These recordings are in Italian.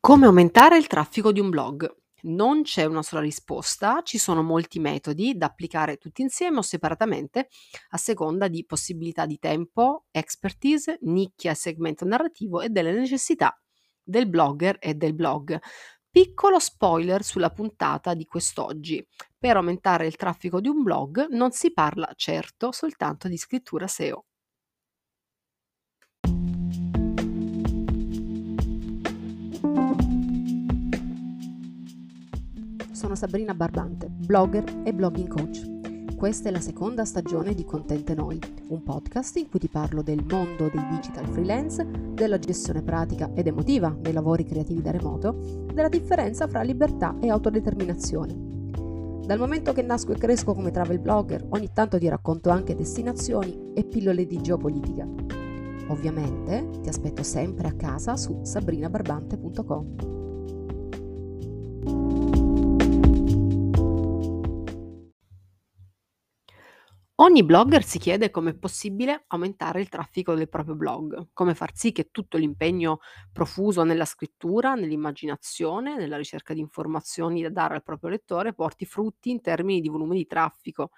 Come aumentare il traffico di un blog? Non c'è una sola risposta, ci sono molti metodi da applicare tutti insieme o separatamente a seconda di possibilità di tempo, expertise, nicchia e segmento narrativo e delle necessità del blogger e del blog. Piccolo spoiler sulla puntata di quest'oggi. Per aumentare il traffico di un blog non si parla certo soltanto di scrittura SEO. Sono Sabrina Barbante, blogger e blogging coach. Questa è la seconda stagione di Contente Noi, un podcast in cui ti parlo del mondo dei digital freelance, della gestione pratica ed emotiva dei lavori creativi da remoto, della differenza fra libertà e autodeterminazione. Dal momento che nasco e cresco come travel blogger, ogni tanto ti racconto anche destinazioni e pillole di geopolitica. Ovviamente ti aspetto sempre a casa su sabrinabarbante.com. Ogni blogger si chiede come è possibile aumentare il traffico del proprio blog, come far sì che tutto l'impegno profuso nella scrittura, nell'immaginazione, nella ricerca di informazioni da dare al proprio lettore porti frutti in termini di volume di traffico.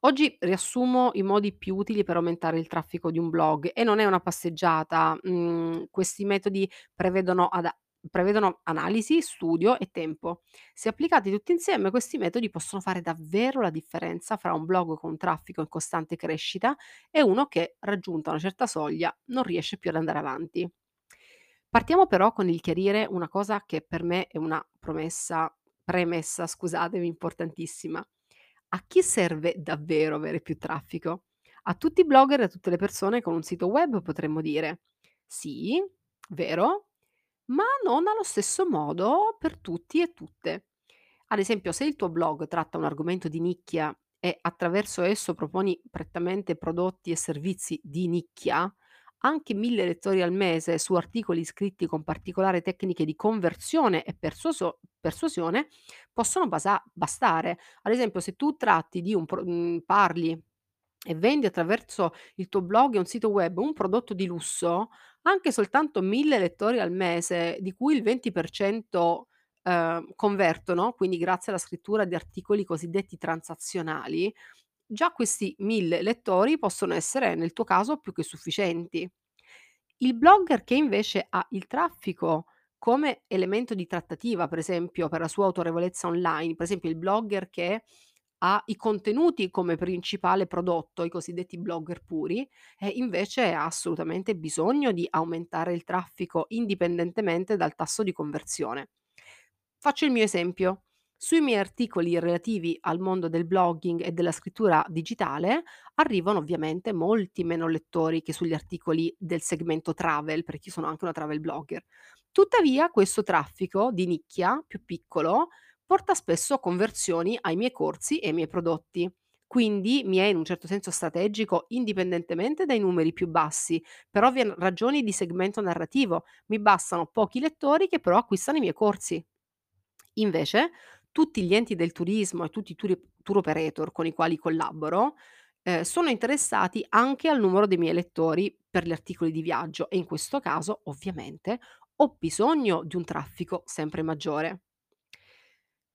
Oggi riassumo i modi più utili per aumentare il traffico di un blog e non è una passeggiata, mhmm, questi metodi prevedono ad prevedono analisi, studio e tempo. Se applicati tutti insieme, questi metodi possono fare davvero la differenza fra un blog con traffico in costante crescita e uno che, raggiunta una certa soglia, non riesce più ad andare avanti. Partiamo però con il chiarire una cosa che per me è una promessa premessa, scusatemi, importantissima. A chi serve davvero avere più traffico? A tutti i blogger e a tutte le persone con un sito web potremmo dire: "Sì, vero, ma non allo stesso modo per tutti e tutte." Ad esempio, se il tuo blog tratta un argomento di nicchia e attraverso esso proponi prettamente prodotti e servizi di nicchia, anche 1000 lettori al mese su articoli scritti con particolari tecniche di conversione e persuaso- persuasione possono basa- bastare. Ad esempio, se tu tratti di un pro- mh, parli e vendi attraverso il tuo blog e un sito web un prodotto di lusso, anche soltanto 1000 lettori al mese, di cui il 20% ehm, convertono, quindi grazie alla scrittura di articoli cosiddetti transazionali, già questi 1000 lettori possono essere nel tuo caso più che sufficienti. Il blogger che invece ha il traffico come elemento di trattativa, per esempio per la sua autorevolezza online, per esempio il blogger che ha i contenuti come principale prodotto, i cosiddetti blogger puri, e invece ha assolutamente bisogno di aumentare il traffico indipendentemente dal tasso di conversione. Faccio il mio esempio. Sui miei articoli relativi al mondo del blogging e della scrittura digitale arrivano ovviamente molti meno lettori che sugli articoli del segmento travel, perché io sono anche una travel blogger. Tuttavia, questo traffico di nicchia più piccolo porta spesso a conversioni ai miei corsi e ai miei prodotti. Quindi mi è in un certo senso strategico indipendentemente dai numeri più bassi, per ovvie ragioni di segmento narrativo. Mi bastano pochi lettori che però acquistano i miei corsi. Invece, tutti gli enti del turismo e tutti i tour tour operator con i quali collaboro, ehm, sono interessati anche al numero dei miei lettori per gli articoli di viaggio e in questo caso, ovviamente, ho bisogno di un traffico sempre maggiore.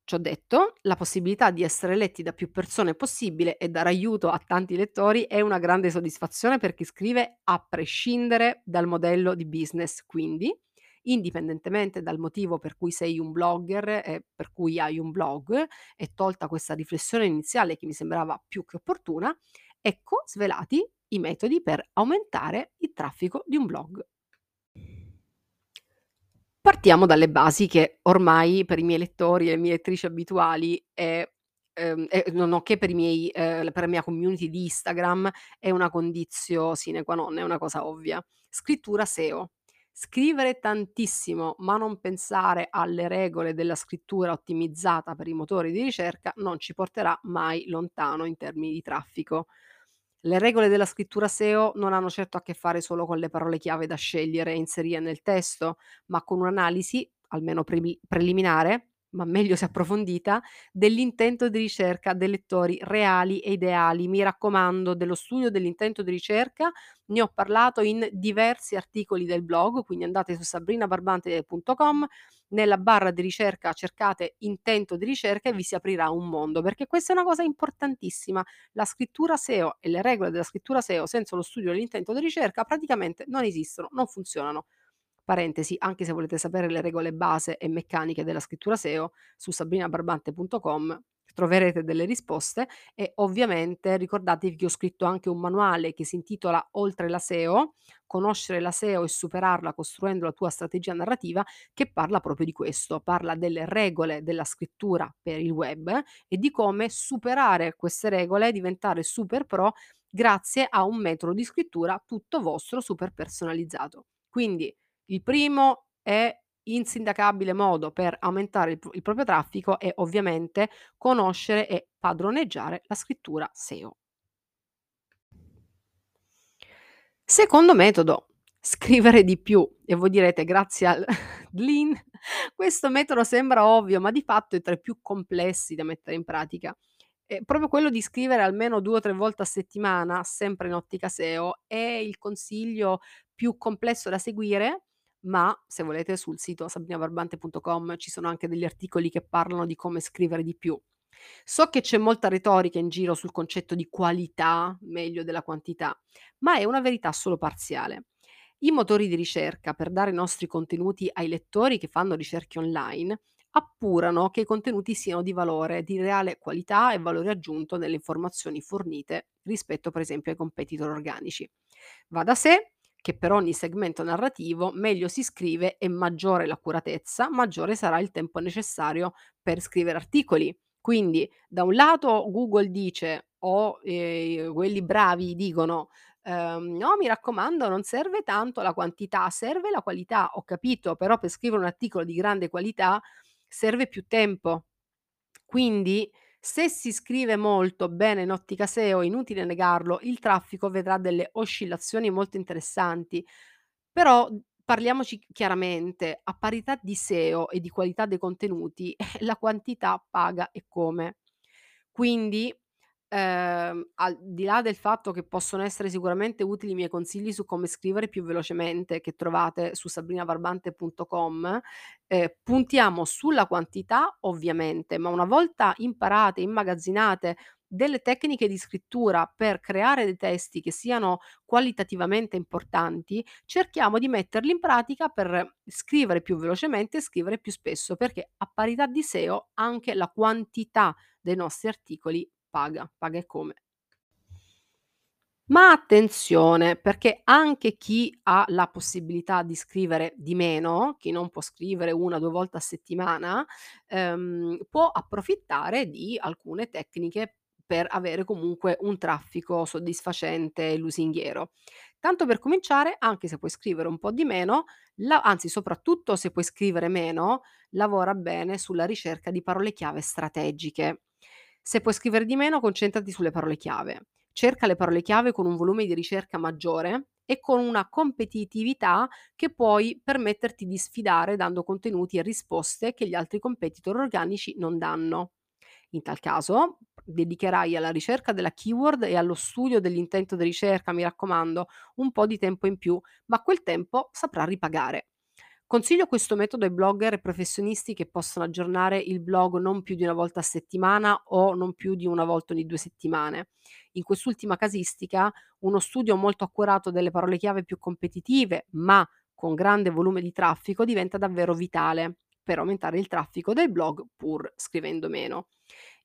Ciò detto, la possibilità di essere letti da più persone possibile e dare aiuto a tanti lettori è una grande soddisfazione per chi scrive a prescindere dal modello di business. Quindi, indipendentemente dal motivo per cui sei un blogger e per cui hai un blog, e tolta questa riflessione iniziale che mi sembrava più che opportuna, ecco svelati i metodi per aumentare il traffico di un blog. Partiamo dalle basi che ormai per i miei lettori e le mie lettrici abituali è ehm, e nonché per i miei ehm, per la mia community di Instagram è una conditio sine qua non, è una cosa ovvia. Scrittura SEO. Scrivere tantissimo, ma non pensare alle regole della scrittura ottimizzata per i motori di ricerca non ci porterà mai lontano in termini di traffico. Le regole della scrittura SEO non hanno certo a che fare solo con le parole chiave da scegliere e inserire nel testo, ma con un'analisi, almeno premi- preliminare, ma meglio se approfondita, dell'intento di ricerca dei lettori reali e ideali. Mi raccomando, dello studio dell'intento di ricerca ne ho parlato in diversi articoli del blog, quindi andate su sabrinabarbante.com, nella barra di ricerca cercate intento di ricerca e vi si aprirà un mondo, perché questa è una cosa importantissima. La scrittura SEO e le regole della scrittura SEO senza lo studio dell'intento di ricerca praticamente non esistono, non funzionano. Parentesi, anche se volete sapere le regole base e meccaniche della scrittura SEO, su sabrinabarbante.com troverete delle risposte e ovviamente ricordatevi che ho scritto anche un manuale che si intitola Oltre la SEO, conoscere la SEO e superarla costruendo la tua strategia narrativa, che parla proprio di questo, parla delle regole della scrittura per il web e di come superare queste regole e diventare super pro grazie a un metodo di scrittura tutto vostro, super personalizzato. Quindi il primo è insindacabile modo per aumentare il il proprio traffico è ovviamente conoscere e padroneggiare la scrittura SEO. Secondo metodo, scrivere di più e voi direte grazie al Lean questo metodo sembra ovvio, ma di fatto è tra i più complessi da mettere in pratica. È proprio quello di scrivere almeno 2 o 3 volte a settimana, sempre in ottica SEO, è il consiglio più complesso da seguire ma se volete sul sito sabrinabarbante.com ci sono anche degli articoli che parlano di come scrivere di più. So che c'è molta retorica in giro sul concetto di qualità meglio della quantità, ma è una verità solo parziale. I motori di ricerca, per dare i nostri contenuti ai lettori che fanno ricerche online, appurano che i contenuti siano di valore, di reale qualità e valore aggiunto nelle informazioni fornite rispetto per esempio ai competitor organici. Va da sé che per ogni segmento narrativo meglio si scrive e maggiore l'accuratezza, maggiore sarà il tempo necessario per scrivere articoli. Quindi, da un lato Google dice o ehm, quelli bravi dicono, ehm: "No, mi raccomando, non serve tanto la quantità, serve la qualità". Ho capito, però per scrivere un articolo di grande qualità serve più tempo. Quindi se si scrive molto bene in ottica SEO, inutile negarlo, il traffico vedrà delle oscillazioni molto interessanti. Però, mhmm, parliamoci chiaramente, a parità di SEO e di qualità dei contenuti, la quantità paga e come. Quindi Ehm, al di là del fatto che possono essere sicuramente utili i miei consigli su come scrivere più velocemente, che trovate su sabrinabarbante.com, ehm, puntiamo sulla quantità ovviamente, ma una volta imparate, immagazzinate delle tecniche di scrittura per creare dei testi che siano qualitativamente importanti, cerchiamo di metterli in pratica per scrivere più velocemente e scrivere più spesso, perché a parità di SEO anche la quantità dei nostri articoli paga, paga e come. Ma attenzione, perché anche chi ha la possibilità di scrivere di meno, chi non può scrivere 1, 2 volte a settimana, ehm, può approfittare di alcune tecniche per avere comunque un traffico soddisfacente e lusinghiero. Tanto per cominciare, anche se puoi scrivere un po' di meno, la anzi soprattutto se puoi scrivere meno, lavora bene sulla ricerca di parole chiave strategiche. Se puoi scrivere di meno, concentrati sulle parole chiave. Cerca le parole chiave con un volume di ricerca maggiore e con una competitività che puoi permetterti di sfidare dando contenuti e risposte che gli altri competitor organici non danno. In tal caso, dedicherai alla ricerca della keyword e allo studio dell'intento di ricerca, mi raccomando, un po' di tempo in più, ma quel tempo saprà ripagare. Consiglio questo metodo ai blogger e professionisti che possono aggiornare il blog non più di una volta a settimana o non più di una volta ogni due settimane. In quest'ultima casistica, uno studio molto accurato delle parole chiave più competitive, ma con grande volume di traffico, diventa davvero vitale per aumentare il traffico del blog pur scrivendo meno.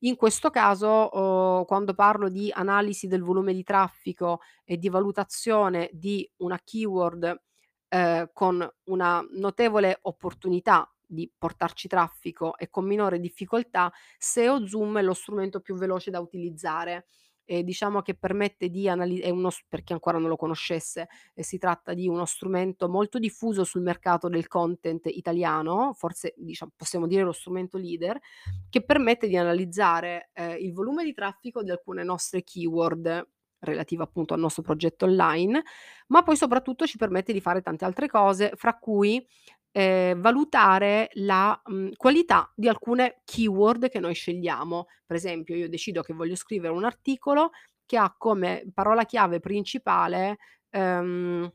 In questo caso, uhm, quando parlo di analisi del volume di traffico e di valutazione di una keyword ehm, con una notevole opportunità di portarci traffico e con minore difficoltà, SEO Zoom è lo strumento più veloce da utilizzare. E diciamo che permette di anali è uno s per chi ancora non lo conoscesse, ehm, si tratta di uno strumento molto diffuso sul mercato del content italiano, forse diciam possiamo dire lo strumento leader, che permette di analizzare, ehm, il volume di traffico di alcune nostre keyword relative appunto al nostro progetto online, ma poi soprattutto ci permette di fare tante altre cose, fra cui ehm, valutare la, mhmm, qualità di alcune keyword che noi scegliamo. Per esempio, io decido che voglio scrivere un articolo che ha come parola chiave principale, ehm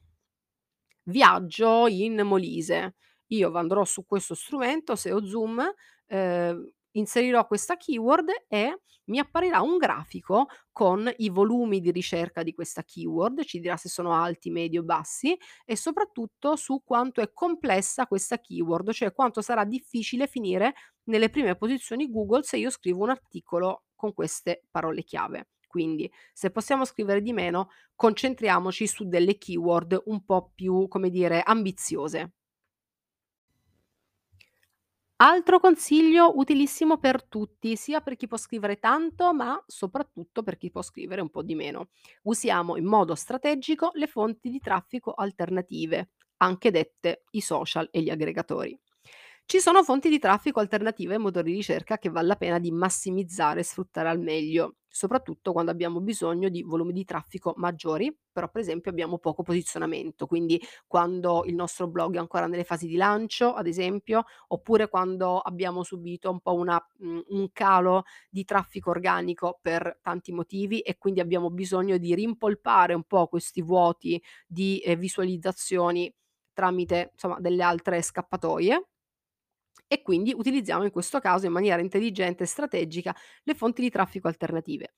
viaggio in Molise. Io andrò su questo strumento, SEO Zoom, ehm, inserirò questa keyword e mi apparirà un grafico con i volumi di ricerca di questa keyword, ci dirà se sono alti, medi o bassi e soprattutto su quanto è complessa questa keyword, cioè quanto sarà difficile finire nelle prime posizioni Google se io scrivo un articolo con queste parole chiave. Quindi, se possiamo scrivere di meno, concentriamoci su delle keyword un po' più, come dire, ambiziose. Altro consiglio utilissimo per tutti, sia per chi può scrivere tanto, ma soprattutto per chi può scrivere un po' di meno. Usiamo in modo strategico le fonti di traffico alternative, anche dette i social e gli aggregatori. Ci sono fonti di traffico alternative e motori di ricerca che vale la pena di massimizzare e sfruttare al meglio, soprattutto quando abbiamo bisogno di volumi di traffico maggiori, però per esempio abbiamo poco posizionamento, quindi quando il nostro blog è ancora nelle fasi di lancio, ad esempio, oppure quando abbiamo subito un po' una, mhmm, un calo di traffico organico per tanti motivi e quindi abbiamo bisogno di rimpolpare un po' questi vuoti di, ehm, visualizzazioni tramite, insomma, delle altre scappatoie. E quindi utilizziamo in questo caso in maniera intelligente e strategica le fonti di traffico alternative.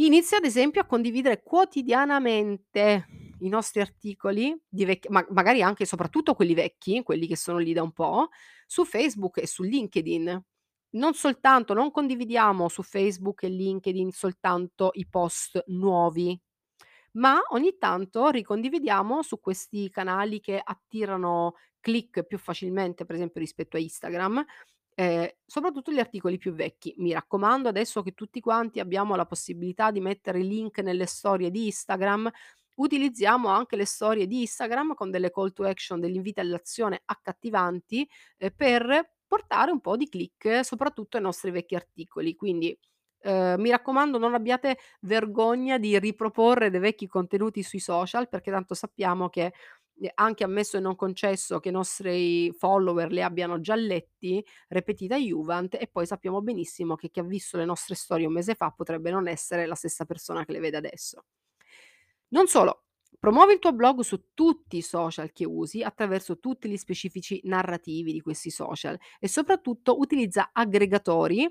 Inizia ad esempio a condividere quotidianamente i nostri articoli vecchi ma magari anche e soprattutto quelli vecchi, quelli che sono lì da un po', su Facebook e su LinkedIn. Non soltanto non condividiamo su Facebook e LinkedIn soltanto i post nuovi, ma ogni tanto ricondividiamo su questi canali che attirano click più facilmente, per esempio rispetto a Instagram, ehm, soprattutto gli articoli più vecchi. Mi raccomando, adesso che tutti quanti abbiamo la possibilità di mettere link nelle storie di Instagram, utilizziamo anche le storie di Instagram con delle call to action, degli inviti all'azione accattivanti, ehm, per portare un po' di click soprattutto ai nostri vecchi articoli. Quindi, ehm, mi raccomando non abbiate vergogna di riproporre dei vecchi contenuti sui social, perché tanto sappiamo che, anche ammesso e non concesso che i nostri follower li abbiano già letti, repetita iuvant, e poi sappiamo benissimo che chi ha visto le nostre storie un mese fa potrebbe non essere la stessa persona che le vede adesso. Non solo, promuovi il tuo blog su tutti i social che usi attraverso tutti gli specifici narrativi di questi social e soprattutto utilizza aggregatori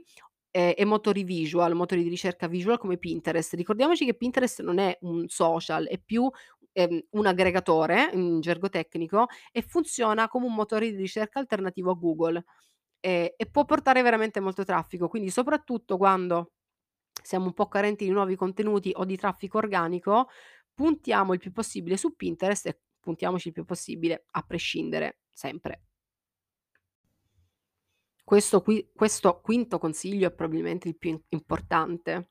ehm, e motori visual, motori di ricerca visual come Pinterest. Ricordiamoci che Pinterest non è un social, è più, ehm, un aggregatore in gergo tecnico e funziona come un motore di ricerca alternativo a Google, ehm, e può portare veramente molto traffico. Quindi soprattutto quando siamo un po' carenti di nuovi contenuti o di traffico organico, puntiamo il più possibile su Pinterest e puntiamoci il più possibile a prescindere, sempre. Questo qui questo quinto consiglio è probabilmente il più im importante.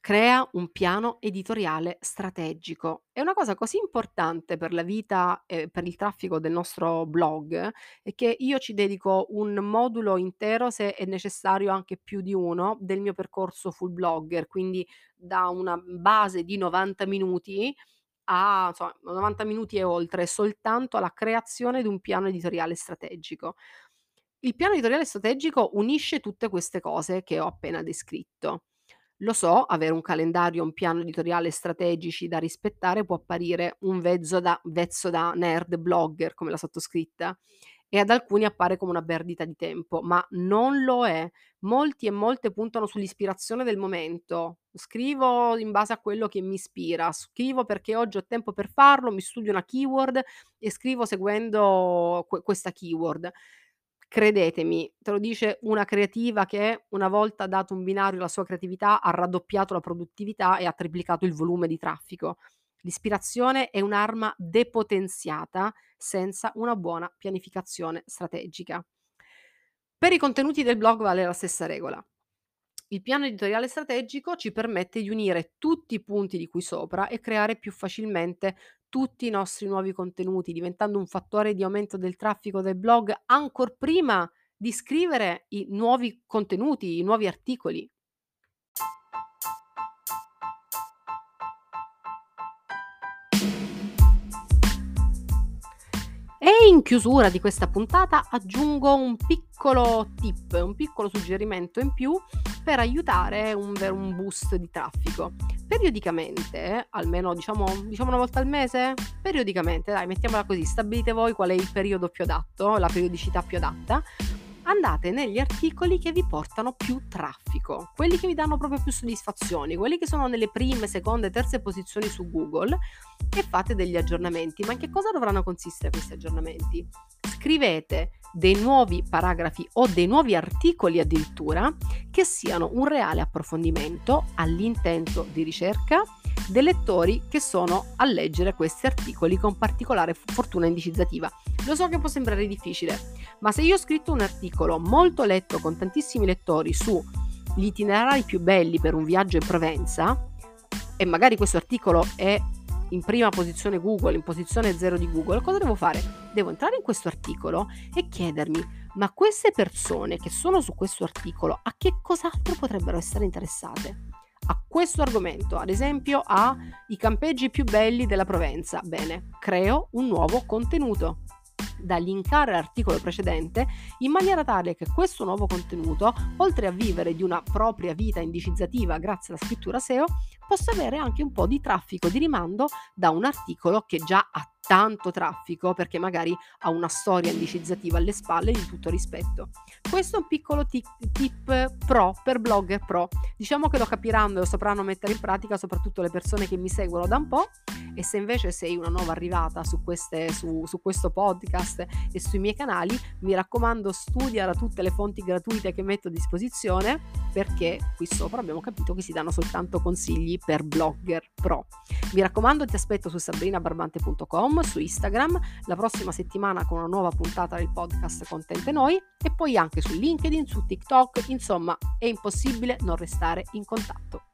Crea un piano editoriale strategico. È una cosa così importante per la vita e per il traffico del nostro blog, è che io ci dedico un modulo intero, se è necessario anche più di uno, del mio percorso full blogger, quindi da una base di 90 minuti a insomma 90 minuti e oltre, soltanto alla creazione di un piano editoriale strategico. Il piano editoriale strategico unisce tutte queste cose che ho appena descritto. Lo so, avere un calendario, un piano editoriale strategici da rispettare può apparire un vezzo da vezzo da nerd blogger come la sottoscritta e ad alcuni appare come una perdita di tempo, ma non lo è. Molti e molte puntano sull'ispirazione del momento. Scrivo in base a quello che mi ispira, scrivo perché oggi ho tempo per farlo, mi studio una keyword e scrivo seguendo que questa keyword. Credetemi, te lo dice una creativa che una volta dato un binario alla sua creatività ha raddoppiato la produttività e ha triplicato il volume di traffico. L'ispirazione è un'arma depotenziata senza una buona pianificazione strategica. Per i contenuti del blog vale la stessa regola. Il piano editoriale strategico ci permette di unire tutti i punti di cui sopra e creare più facilmente tutti i nostri nuovi contenuti, diventando un fattore di aumento del traffico del blog ancor prima di scrivere i nuovi contenuti, i nuovi articoli. E in chiusura di questa puntata aggiungo un piccolo tip, un piccolo suggerimento in più per aiutare un, un boost di traffico. Periodicamente, almeno diciamo, diciamo una volta al mese, periodicamente, dai, mettiamola così, stabilite voi qual è il periodo più adatto, la periodicità più adatta andate negli articoli che vi portano più traffico, quelli che vi danno proprio più soddisfazioni, quelli che sono nelle prime, seconde, terze posizioni su Google e fate degli aggiornamenti. Ma in che cosa dovranno consistere questi aggiornamenti? Scrivete dei nuovi paragrafi o dei nuovi articoli addirittura che siano un reale approfondimento all'intento di ricerca dei lettori che sono a leggere questi articoli con particolare fortuna indicizzativa. Lo so che può sembrare difficile, ma se io ho scritto un articolo molto letto con tantissimi lettori su gli itinerari più belli per un viaggio in Provenza, e magari questo articolo è in prima posizione Google, in posizione zero di Google, cosa devo fare? Devo entrare in questo articolo e chiedermi, ma queste persone che sono su questo articolo a che cos'altro potrebbero essere interessate? A questo argomento, ad esempio, a i campeggi più belli della Provenza. Bene, creo un nuovo contenuto da linkare all'articolo precedente in maniera tale che questo nuovo contenuto, oltre a vivere di una propria vita indicizzativa grazie alla scrittura SEO, possa avere anche un po' di traffico di rimando da un articolo che già ha tanto traffico perché magari ha una storia indicizzativa alle spalle di tutto rispetto. Questo è un piccolo tip, tip pro per blogger pro. Diciamo che lo capiranno e lo sapranno mettere in pratica soprattutto le persone che mi seguono da un po' e se invece sei una nuova arrivata su, queste, su, su questo podcast e sui miei canali, mi raccomando studia da tutte le fonti gratuite che metto a disposizione perché qui sopra abbiamo capito che si danno soltanto per blogger pro. Mi raccomando ti aspetto su sabrinabarbante.com, su Instagram, la prossima settimana con una nuova puntata del podcast Contente Noi e poi anche su LinkedIn, su TikTok, insomma è impossibile non restare in contatto.